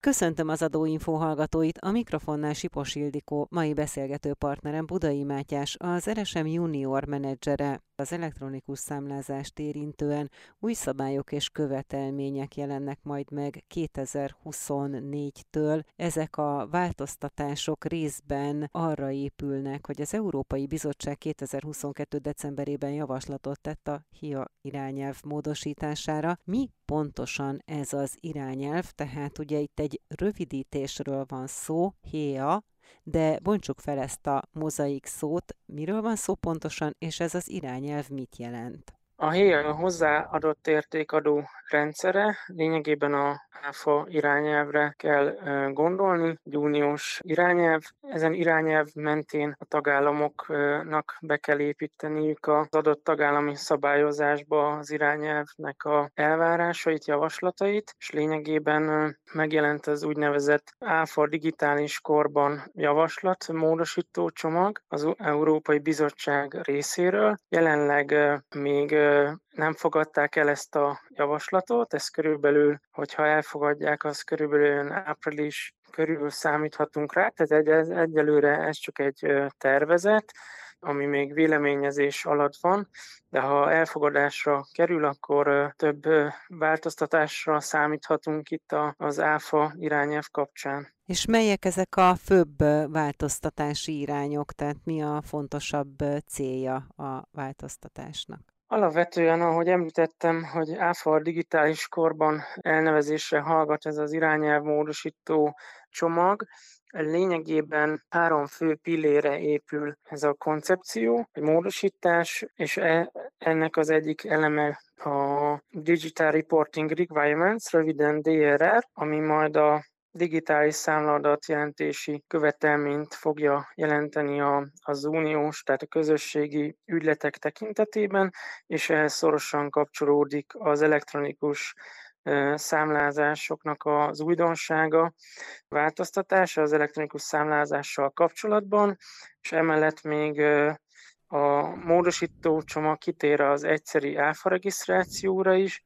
Köszöntöm az Adóinfo hallgatóit, a mikrofonnál Sipos Ildikó, mai beszélgető partnerem Budai Mátyás, az RSM junior menedzsere. Az elektronikus számlázást érintően új szabályok és követelmények jelennek majd meg 2024-től. Ezek a változtatások részben arra épülnek, hogy az Európai Bizottság 2022. decemberében javaslatot tett a HIA irányelv módosítására. Mi pontosan ez az irányelv? Tehát ugye itt egy rövidítésről van szó, HIA, de bontsuk fel ezt a mozaik szót, miről van szó pontosan, és ez az irányelv mit jelent? A HÉA hozzáadott értékadó rendszere lényegében a ÁFA irányelvre kell gondolni, egy uniós irányelv. Ezen irányelv mentén a tagállamoknak be kell építeniük az adott tagállami szabályozásba az irányelvnek a elvárásait, javaslatait, és lényegében megjelent az úgynevezett ÁFA digitális korban javaslat, módosító csomag az Európai Bizottság részéről. Jelenleg még nem fogadták el ezt a javaslatot, ez körülbelül, hogyha elfogadják, az körülbelül április körül számíthatunk rá, tehát egy, egyelőre ez csak egy tervezet, ami még véleményezés alatt van, de ha elfogadásra kerül, akkor több változtatásra számíthatunk itt az ÁFA irányelv kapcsán. És melyek ezek a főbb változtatási irányok, tehát mi a fontosabb célja a változtatásnak? Alapvetően, ahogy említettem, hogy ÁFA digitális korban elnevezésre hallgat ez az irányelv módosító csomag, Lényegében három fő pillére épül ez a koncepció, egy módosítás, és e, ennek az egyik eleme a Digital Reporting Requirements, röviden DRR, ami majd a digitális számladat jelentési követelményt fogja jelenteni a, az uniós, tehát a közösségi ügyletek tekintetében, és ehhez szorosan kapcsolódik az elektronikus számlázásoknak az újdonsága, változtatása az elektronikus számlázással kapcsolatban, és emellett még a módosító csomag kitér az egyszeri áfa regisztrációra is,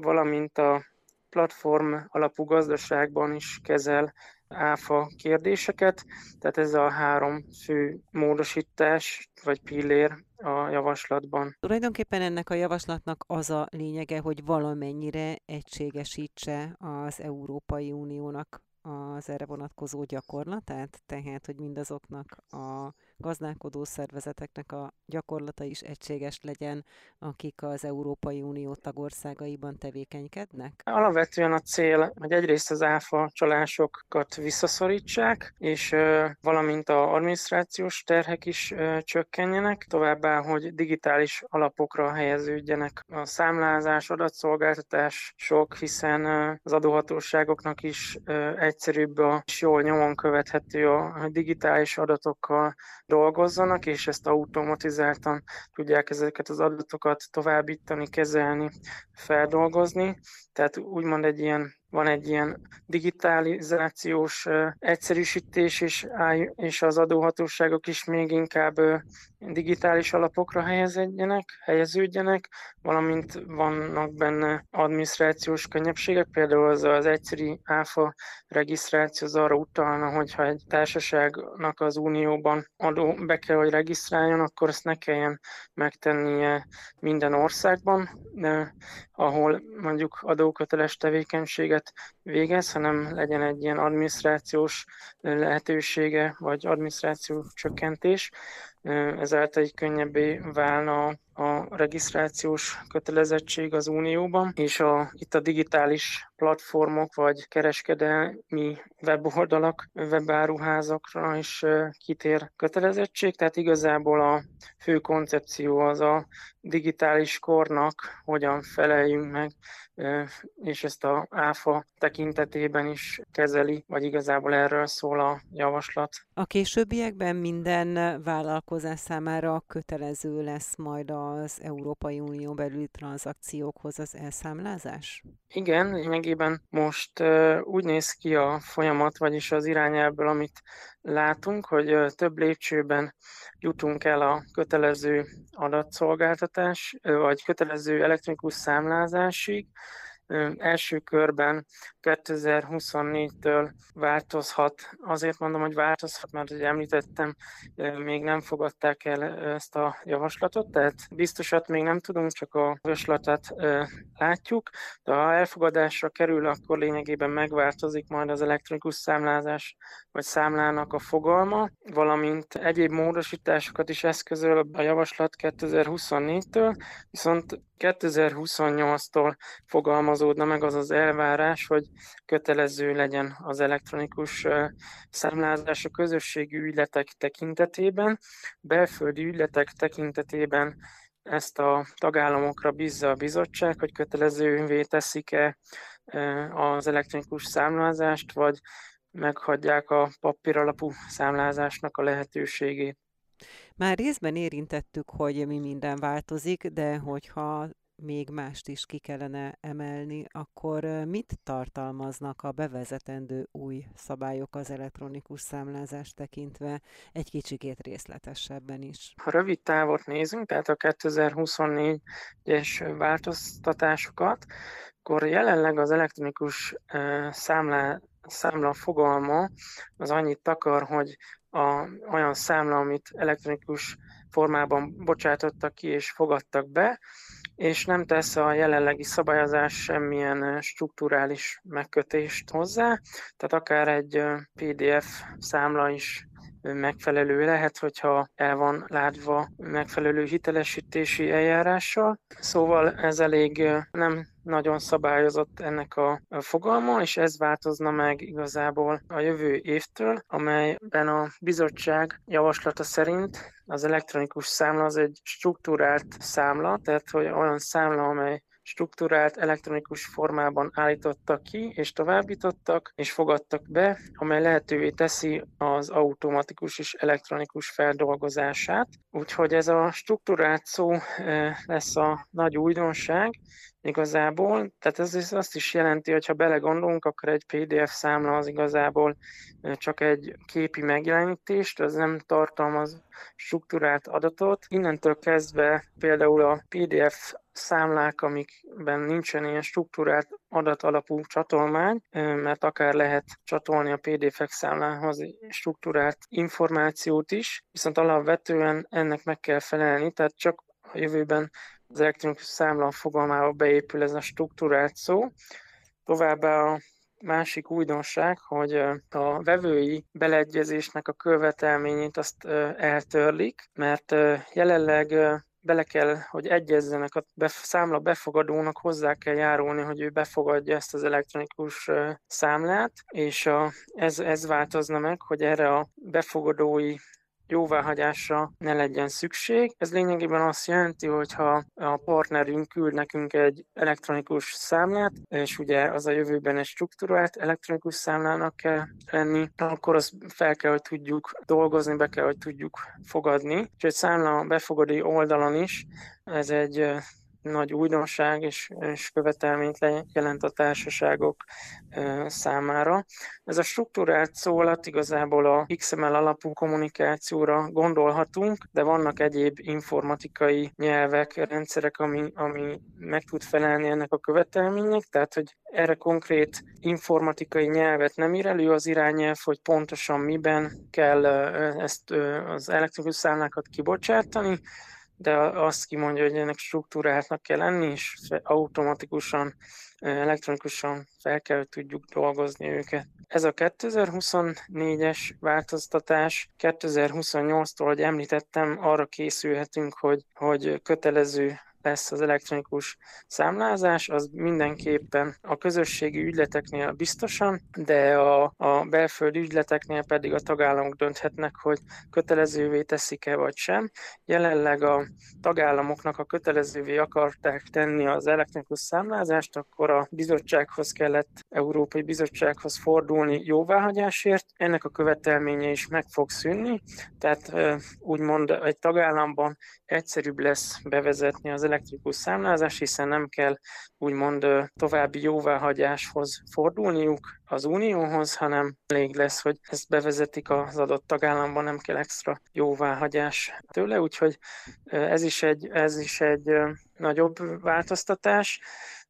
valamint a platform alapú gazdaságban is kezel áfa kérdéseket, tehát ez a három fő módosítás vagy pillér a javaslatban. Tulajdonképpen ennek a javaslatnak az a lényege, hogy valamennyire egységesítse az Európai Uniónak az erre vonatkozó gyakorlatát, tehát hogy mindazoknak a gazdálkodó szervezeteknek a gyakorlata is egységes legyen, akik az Európai Unió tagországaiban tevékenykednek? Alapvetően a cél, hogy egyrészt az áfa csalásokat visszaszorítsák, és valamint a adminisztrációs terhek is csökkenjenek, továbbá, hogy digitális alapokra helyeződjenek a számlázás, adatszolgáltatás sok, hiszen az adóhatóságoknak is egyszerűbb és jól nyomon követhető a digitális adatokkal dolgozzanak, és ezt automatizáltan tudják ezeket az adatokat továbbítani, kezelni, feldolgozni. Tehát úgymond egy ilyen van egy ilyen digitalizációs egyszerűsítés, és, és az adóhatóságok is még inkább digitális alapokra helyeződjenek, helyeződjenek, valamint vannak benne adminisztrációs könnyebbségek, például az, az egyszerű áfa regisztráció az arra utalna, hogyha egy társaságnak az unióban adó be kell, hogy regisztráljon, akkor ezt ne kelljen megtennie minden országban, de ahol mondjuk adóköteles tevékenységet végez, hanem legyen egy ilyen adminisztrációs lehetősége, vagy adminisztráció csökkentés, ezáltal egy könnyebbé válna a regisztrációs kötelezettség az Unióban, és a, itt a digitális platformok vagy kereskedelmi weboldalak, webáruházakra is kitér kötelezettség, tehát igazából a fő koncepció az a digitális kornak hogyan feleljünk meg, és ezt a ÁFA tekintetében is kezeli, vagy igazából erről szól a javaslat. A későbbiekben minden vállalkozás számára kötelező lesz majd az Európai Unió belüli tranzakciókhoz az elszámlázás? Igen, lényegében most úgy néz ki a folyamat, vagyis az irányelvből, amit látunk, hogy több lépcsőben jutunk el a kötelező adatszolgáltatás, vagy kötelező elektronikus számlázásig, első körben 2024-től változhat. Azért mondom, hogy változhat, mert hogy említettem, még nem fogadták el ezt a javaslatot, tehát biztosat még nem tudunk, csak a javaslatát látjuk, de ha elfogadásra kerül, akkor lényegében megváltozik majd az elektronikus számlázás vagy számlának a fogalma, valamint egyéb módosításokat is eszközöl a javaslat 2024-től, viszont 2028-tól fogalmazódna meg az az elvárás, hogy kötelező legyen az elektronikus számlázás a közösségi ügyletek tekintetében, belföldi ügyletek tekintetében ezt a tagállamokra bízza a bizottság, hogy kötelezővé teszik-e az elektronikus számlázást, vagy meghagyják a papír alapú számlázásnak a lehetőségét. Már részben érintettük, hogy mi minden változik, de hogyha még mást is ki kellene emelni, akkor mit tartalmaznak a bevezetendő új szabályok az elektronikus számlázást tekintve egy kicsikét részletesebben is? Ha rövid távot nézünk, tehát a 2024-es változtatásokat, akkor jelenleg az elektronikus számlá, számla fogalma az annyit takar, hogy a, olyan számla, amit elektronikus formában bocsátottak ki és fogadtak be, és nem tesz a jelenlegi szabályozás semmilyen strukturális megkötést hozzá, tehát akár egy PDF számla is megfelelő lehet, hogyha el van látva megfelelő hitelesítési eljárással. Szóval ez elég nem nagyon szabályozott ennek a fogalma, és ez változna meg igazából a jövő évtől, amelyben a bizottság javaslata szerint az elektronikus számla az egy struktúrált számla, tehát hogy olyan számla, amely struktúrált elektronikus formában állítottak ki, és továbbítottak, és fogadtak be, amely lehetővé teszi az automatikus és elektronikus feldolgozását. Úgyhogy ez a struktúrált szó eh, lesz a nagy újdonság, igazából. Tehát ez azt is jelenti, hogy ha belegondolunk, akkor egy PDF számla az igazából csak egy képi megjelenítést, az nem tartalmaz struktúrált adatot. Innentől kezdve például a PDF számlák, amikben nincsen ilyen struktúrált adatalapú csatolmány, mert akár lehet csatolni a PDF-ek számlához struktúrált információt is, viszont alapvetően ennek meg kell felelni, tehát csak a jövőben az elektronikus számla fogalmába beépül ez a struktúrált szó. Továbbá a másik újdonság, hogy a vevői beleegyezésnek a követelményét azt eltörlik, mert jelenleg bele kell, hogy egyezzenek a számla befogadónak, hozzá kell járulni, hogy ő befogadja ezt az elektronikus számlát, és a, ez, ez változna meg, hogy erre a befogadói jóváhagyásra ne legyen szükség. Ez lényegében azt jelenti, hogy ha a partnerünk küld nekünk egy elektronikus számlát, és ugye az a jövőben egy struktúrált elektronikus számlának kell lenni, akkor azt fel kell, hogy tudjuk dolgozni, be kell, hogy tudjuk fogadni. És egy számla befogadó oldalon is ez egy nagy újdonság és, és követelményt jelent a társaságok számára. Ez a struktúrált szó alatt igazából a XML alapú kommunikációra gondolhatunk, de vannak egyéb informatikai nyelvek, rendszerek, ami, ami meg tud felelni ennek a követelménynek, tehát hogy erre konkrét informatikai nyelvet nem ír elő az irányelv, hogy pontosan miben kell ezt az elektronikus számlákat kibocsátani, de azt kimondja, hogy ennek struktúráltnak kell lenni, és automatikusan, elektronikusan fel kell, hogy tudjuk dolgozni őket. Ez a 2024-es változtatás 2028-tól, hogy említettem, arra készülhetünk, hogy, hogy kötelező lesz az elektronikus számlázás, az mindenképpen a közösségi ügyleteknél biztosan, de a, a belföldi ügyleteknél pedig a tagállamok dönthetnek, hogy kötelezővé teszik-e vagy sem. Jelenleg a tagállamoknak a kötelezővé akarták tenni az elektronikus számlázást, akkor a bizottsághoz kellett, Európai Bizottsághoz fordulni jóváhagyásért. Ennek a követelménye is meg fog szűnni, tehát úgymond egy tagállamban egyszerűbb lesz bevezetni az elektrikus számlázás, hiszen nem kell úgymond további jóváhagyáshoz fordulniuk az unióhoz, hanem elég lesz, hogy ezt bevezetik az adott tagállamban, nem kell extra jóváhagyás tőle, úgyhogy ez is egy, ez is egy nagyobb változtatás.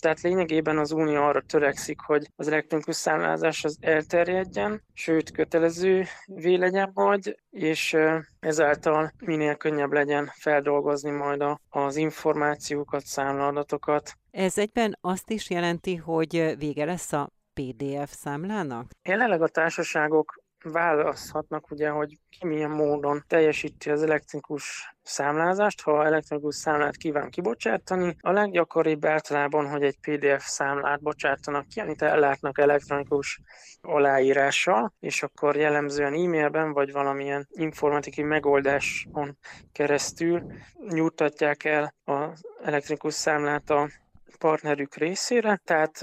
Tehát lényegében az Unió arra törekszik, hogy az elektronikus számlázás az elterjedjen, sőt kötelező legyen majd, és ezáltal minél könnyebb legyen feldolgozni majd az információkat, számlaadatokat. Ez egyben azt is jelenti, hogy vége lesz a PDF számlának? Jelenleg a társaságok választhatnak, ugye, hogy ki milyen módon teljesíti az elektronikus számlázást, ha elektronikus számlát kíván kibocsátani. A leggyakoribb általában, hogy egy PDF számlát bocsátanak ki, amit ellátnak elektronikus aláírással, és akkor jellemzően e-mailben vagy valamilyen informatikai megoldáson keresztül nyújtatják el az elektronikus számlát a partnerük részére, tehát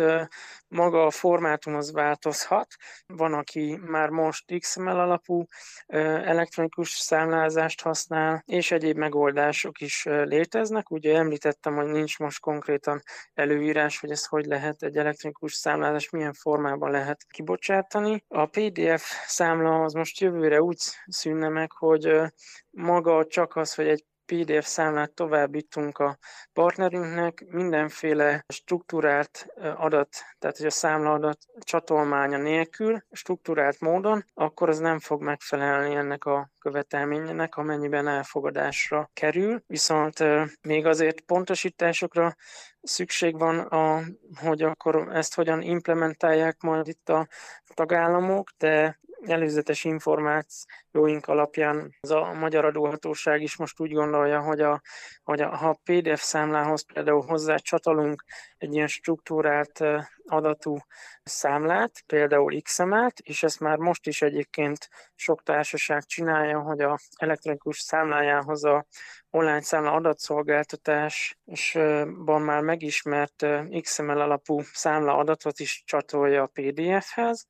maga a formátum az változhat. Van, aki már most XML alapú elektronikus számlázást használ, és egyéb megoldások is léteznek. Ugye említettem, hogy nincs most konkrétan előírás, hogy ez hogy lehet egy elektronikus számlázás, milyen formában lehet kibocsátani. A PDF számla az most jövőre úgy szűnne meg, hogy maga csak az, hogy egy PDF számlát továbbítunk a partnerünknek, mindenféle struktúrált adat, tehát hogy a számlaadat csatolmánya nélkül, struktúrált módon, akkor az nem fog megfelelni ennek a követelménynek, amennyiben elfogadásra kerül. Viszont még azért pontosításokra szükség van, a, hogy akkor ezt hogyan implementálják majd itt a tagállamok, de előzetes információink alapján az a magyar adóhatóság is most úgy gondolja, hogy, a, hogy a, ha a PDF számlához például hozzá csatolunk egy ilyen struktúrált adatú számlát, például XML-t, és ezt már most is egyébként sok társaság csinálja, hogy a elektronikus számlájához a online számla adatszolgáltatásban már megismert XML alapú számla adatot is csatolja a PDF-hez,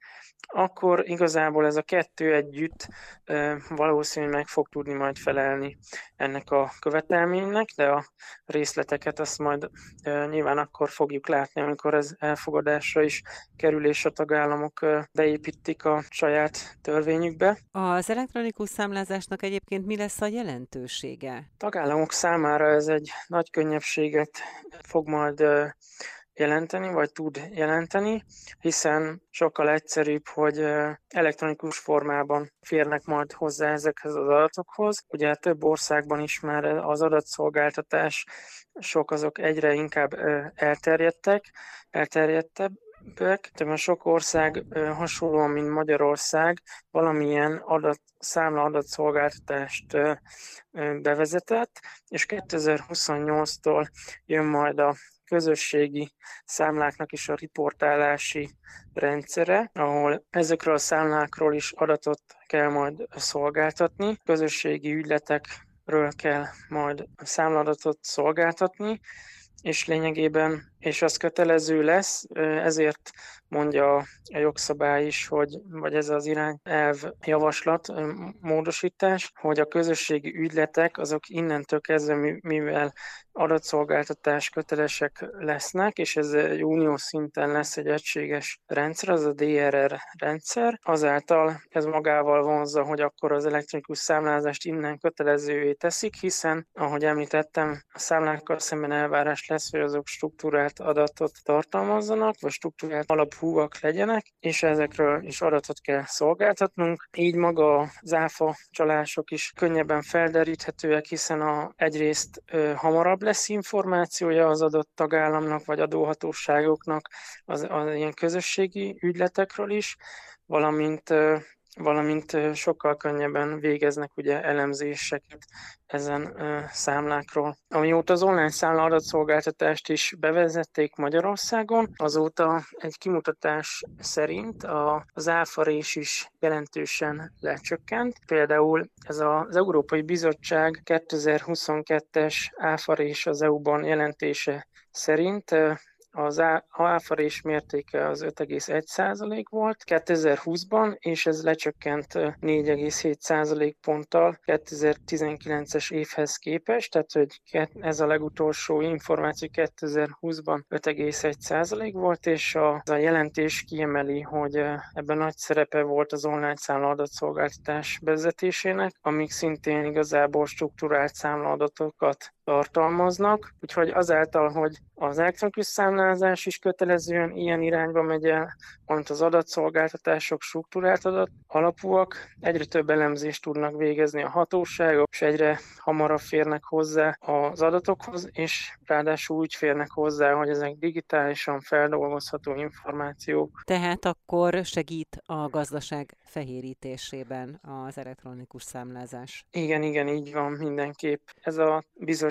akkor igazából ez a kettő együtt valószínűleg meg fog tudni majd felelni ennek a követelménynek, de a részleteket azt majd nyilván akkor fogjuk látni, amikor ez elfogadásra is kerül, és a tagállamok beépítik a saját törvényükbe. Az elektronikus számlázásnak egyébként mi lesz a jelentősége? Tagállamok számára ez egy nagy könnyebbséget fog majd jelenteni, vagy tud jelenteni, hiszen sokkal egyszerűbb, hogy elektronikus formában férnek majd hozzá ezekhez az adatokhoz. Ugye több országban is már az adatszolgáltatás sok azok egyre inkább elterjedtek, elterjedtebb, de sok ország hasonlóan, mint Magyarország, valamilyen adat, számla adatszolgáltatást bevezetett, és 2028-tól jön majd a közösségi számláknak is a riportálási rendszere, ahol ezekről a számlákról is adatot kell majd szolgáltatni. Közösségi ügyletekről kell majd számladatot szolgáltatni, és lényegében, és az kötelező lesz, ezért mondja a jogszabály is, hogy, vagy ez az irányelv javaslat, módosítás, hogy a közösségi ügyletek azok innentől kezdve, mivel adatszolgáltatás kötelesek lesznek, és ez egy unió szinten lesz egy egységes rendszer, az a DRR rendszer. Azáltal ez magával vonzza, hogy akkor az elektronikus számlázást innen kötelezővé teszik, hiszen, ahogy említettem, a számlákkal szemben elvárás lesz, hogy azok struktúrált adatot tartalmazzanak, vagy struktúrált alaphúak legyenek, és ezekről is adatot kell szolgáltatnunk. Így maga az áfa csalások is könnyebben felderíthetőek, hiszen a, egyrészt ö, hamarabb lesz információja az adott tagállamnak vagy adóhatóságoknak az, az ilyen közösségi ügyletekről is, valamint valamint sokkal könnyebben végeznek ugye elemzéseket ezen számlákról. Amióta az online számla adatszolgáltatást is bevezették Magyarországon, azóta egy kimutatás szerint az áfarés is jelentősen lecsökkent. Például ez az Európai Bizottság 2022-es áfarés az EU-ban jelentése szerint az áfarés mértéke az 5,1% volt 2020-ban, és ez lecsökkent 4,7% ponttal 2019-es évhez képest, tehát hogy ez a legutolsó információ 2020-ban 5,1% volt, és a, a jelentés kiemeli, hogy ebben nagy szerepe volt az online számla adatszolgáltatás bevezetésének, amik szintén igazából struktúrált számlaadatokat tartalmaznak, úgyhogy azáltal, hogy az elektronikus számlázás is kötelezően ilyen irányba megy el, mint az adatszolgáltatások struktúrált adat alapúak, egyre több elemzést tudnak végezni a hatóságok, és egyre hamarabb férnek hozzá az adatokhoz, és ráadásul úgy férnek hozzá, hogy ezek digitálisan feldolgozható információk. Tehát akkor segít a gazdaság fehérítésében az elektronikus számlázás. Igen, igen, így van mindenképp. Ez a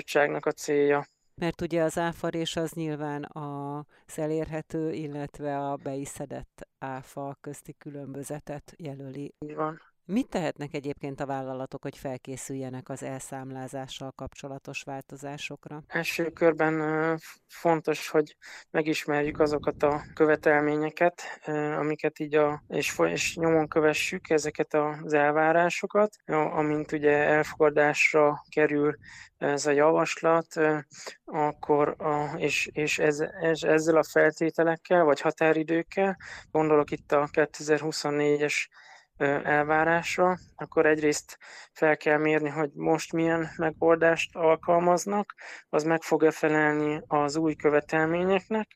bizottságnak a célja. Mert ugye az áfarés az nyilván a elérhető, illetve a be is szedett áfa közti különbözetet jelöli. Így van. Mit tehetnek egyébként a vállalatok, hogy felkészüljenek az elszámlázással kapcsolatos változásokra? Első körben fontos, hogy megismerjük azokat a követelményeket, amiket így a, és, és nyomon kövessük ezeket az elvárásokat, amint ugye elfogadásra kerül ez a javaslat, akkor a, és, és ez, ez, ezzel a feltételekkel, vagy határidőkkel, gondolok itt a 2024-es elvárásra, akkor egyrészt fel kell mérni, hogy most milyen megoldást alkalmaznak, az meg fog-e felelni az új követelményeknek,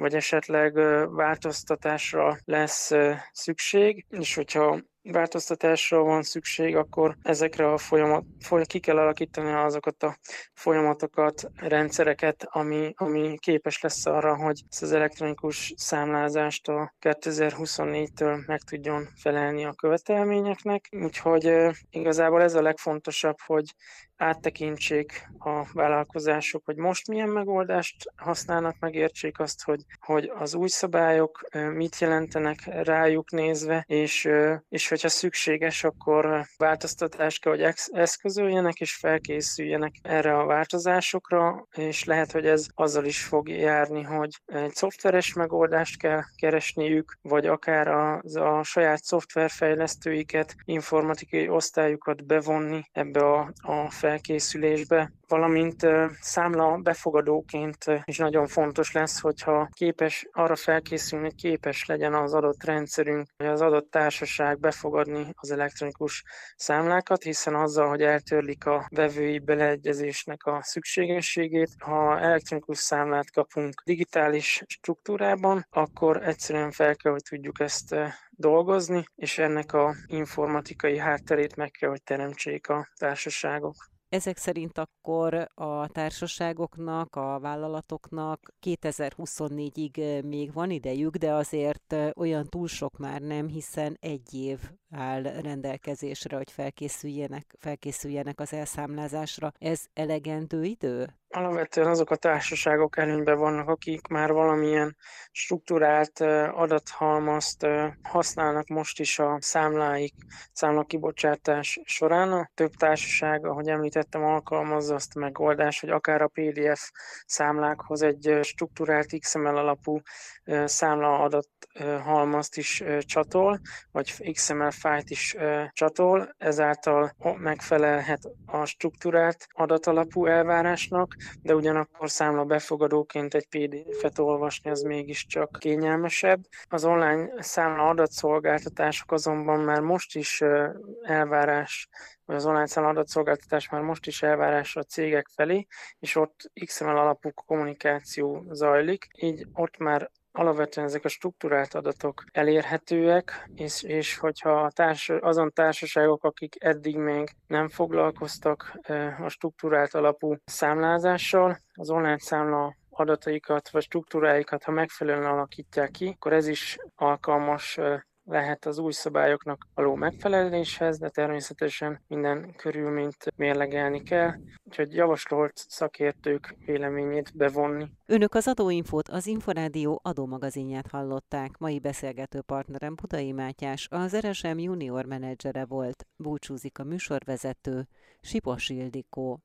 vagy esetleg változtatásra lesz szükség, és hogyha változtatásra van szükség, akkor ezekre a folyamat, foly, ki kell alakítani azokat a folyamatokat, rendszereket, ami, ami képes lesz arra, hogy ezt az elektronikus számlázást a 2024-től meg tudjon felelni a követelményeknek. Úgyhogy igazából ez a legfontosabb, hogy áttekintsék a vállalkozások, hogy most milyen megoldást használnak, megértsék azt, hogy, hogy az új szabályok mit jelentenek rájuk nézve, és, és hogyha szükséges, akkor változtatást kell, hogy eszközöljenek, és felkészüljenek erre a változásokra, és lehet, hogy ez azzal is fog járni, hogy egy szoftveres megoldást kell keresniük, vagy akár a, a saját szoftverfejlesztőiket, informatikai osztályukat bevonni ebbe a, a fel felkészülésbe, valamint számla befogadóként is nagyon fontos lesz, hogyha képes arra felkészülni, hogy képes legyen az adott rendszerünk, vagy az adott társaság befogadni az elektronikus számlákat, hiszen azzal, hogy eltörlik a vevői beleegyezésnek a szükségességét, ha elektronikus számlát kapunk digitális struktúrában, akkor egyszerűen fel kell, hogy tudjuk ezt dolgozni, és ennek a informatikai hátterét meg kell, hogy teremtsék a társaságok. Ezek szerint akkor a társaságoknak, a vállalatoknak 2024-ig még van idejük, de azért olyan túl sok már nem, hiszen egy év áll rendelkezésre, hogy felkészüljenek, felkészüljenek az elszámlázásra. Ez elegendő idő? Alapvetően azok a társaságok előnyben vannak, akik már valamilyen struktúrált adathalmazt használnak most is a számláik, számlakibocsátás során. A több társaság, ahogy említettem, alkalmazza azt a megoldást, hogy akár a PDF számlákhoz egy struktúrált XML alapú számla adathalmazt is csatol, vagy XML fájt is csatol, ezáltal megfelelhet a struktúrált adatalapú elvárásnak, de ugyanakkor számla befogadóként egy PDF-et olvasni az mégiscsak kényelmesebb. Az online számla adatszolgáltatások azonban már most is elvárás vagy az online számla adatszolgáltatás már most is elvárás a cégek felé, és ott XML alapú kommunikáció zajlik, így ott már alapvetően ezek a struktúrált adatok elérhetőek, és, és hogyha a társ, azon társaságok, akik eddig még nem foglalkoztak a struktúrált alapú számlázással, az online számla adataikat vagy struktúráikat, ha megfelelően alakítják ki, akkor ez is alkalmas lehet az új szabályoknak való megfeleléshez, de természetesen minden körülményt mérlegelni kell, úgyhogy javasolt szakértők véleményét bevonni. Önök az Adóinfót, az Inforádió adómagazinját hallották. Mai beszélgető partnerem Budai Mátyás, az RSM junior menedzsere volt. Búcsúzik a műsorvezető, Sipos Ildikó.